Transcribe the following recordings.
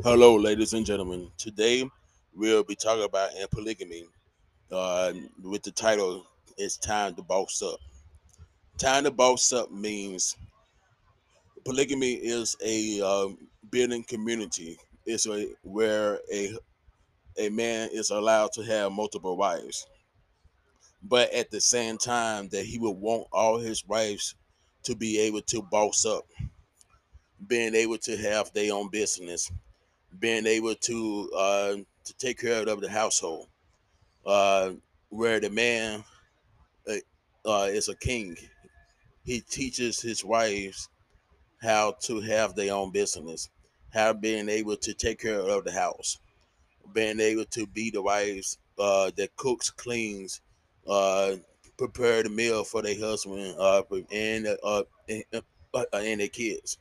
Hello, ladies and gentlemen. Today we'll be talking about polygamy uh, with the title "It's Time to Boss Up." Time to boss up means polygamy is a uh, building community. It's a where a a man is allowed to have multiple wives, but at the same time that he would want all his wives to be able to boss up, being able to have their own business, being able to uh, to take care of the household, uh, where the man uh, uh, is a king. He teaches his wives how to have their own business, how being able to take care of the house, being able to be the wives uh, that cooks, cleans, uh, prepare the meal for their husband and, and, and their kids.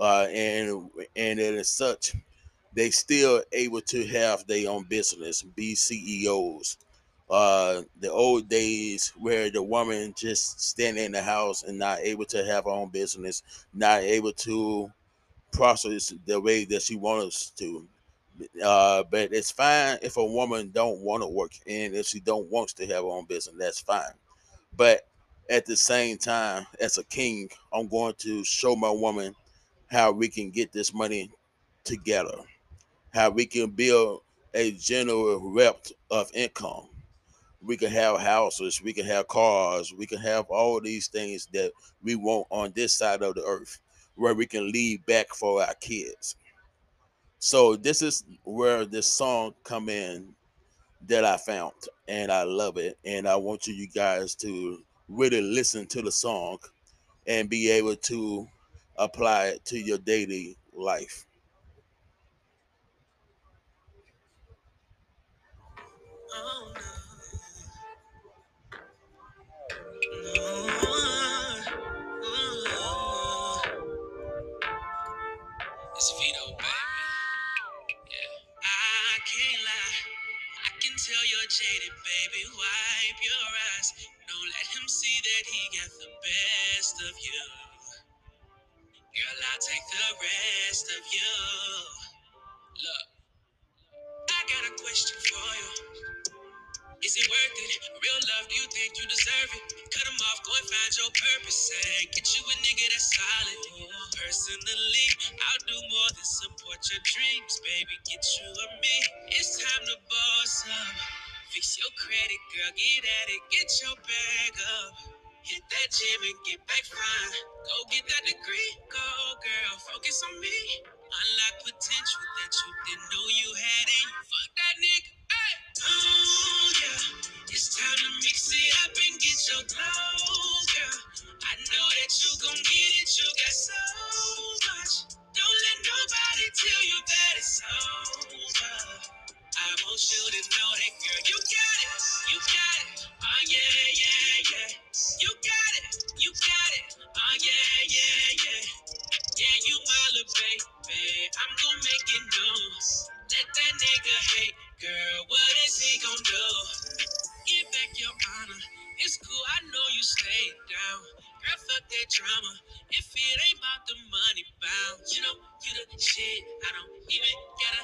And and as such, they still able to have their own business, be CEOs. Uh, the old days where the woman just standing in the house and not able to have her own business, not able to process the way that she wants to. Uh, but it's fine if a woman don't want to work and if she don't wants to have her own business, that's fine. But at the same time, as a king, I'm going to show my woman how we can get this money together how we can build a general wealth of income. We can have houses, we can have cars, we can have all these things that we want on this side of the earth where we can leave back for our kids. So this is where this song come in that I found and I love it and I want you guys to really listen to the song and be able to apply it to your daily life. Can you're jaded, baby. Wipe your eyes. Don't let him see that he got the best of you. Girl, I'll take the rest of you. Look, I got a question for you. Is it worth it? Real love, do you think you deserve it? Cut him off, go and find your purpose. And get you a nigga that's solid. Personally, I'll do more than support your dreams, baby. Get you a me. It's time to your credit, girl. Get at it. Get your bag up. Hit that gym and get back fine. Go get that degree. Go, girl. Focus on me. Unlock potential that you didn't know you had in you. Fuck that nigga. Hey. Oh, yeah. It's time to mix it up and get your glow, that drama. If it ain't about the money bound, you know you the shit. I don't even gotta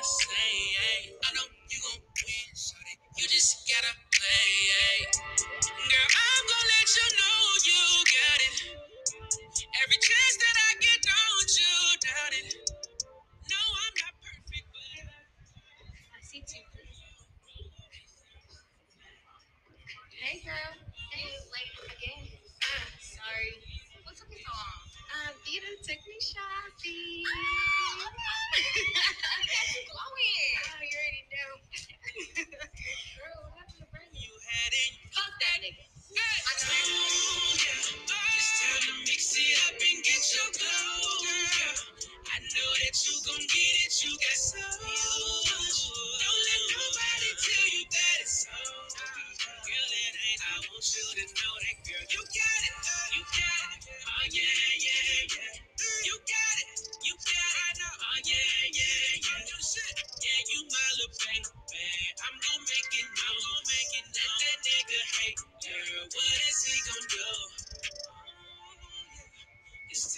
took me shopping. Got you glowing. Oh, you already know. Girl, what happened to Brandon? You had it. Fuck that nigga. I know. It's time to mix it up and get your glow. girl. I know that you gon' get it. You got so much. Don't let nobody tell you that it's over. Girl, it ain't. I want you to know that, girl. You got it.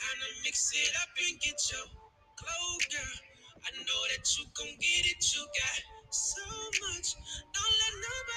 Kinda mix it up and get your glow, girl. I know that you gon' get it. You got so much. Don't let nobody.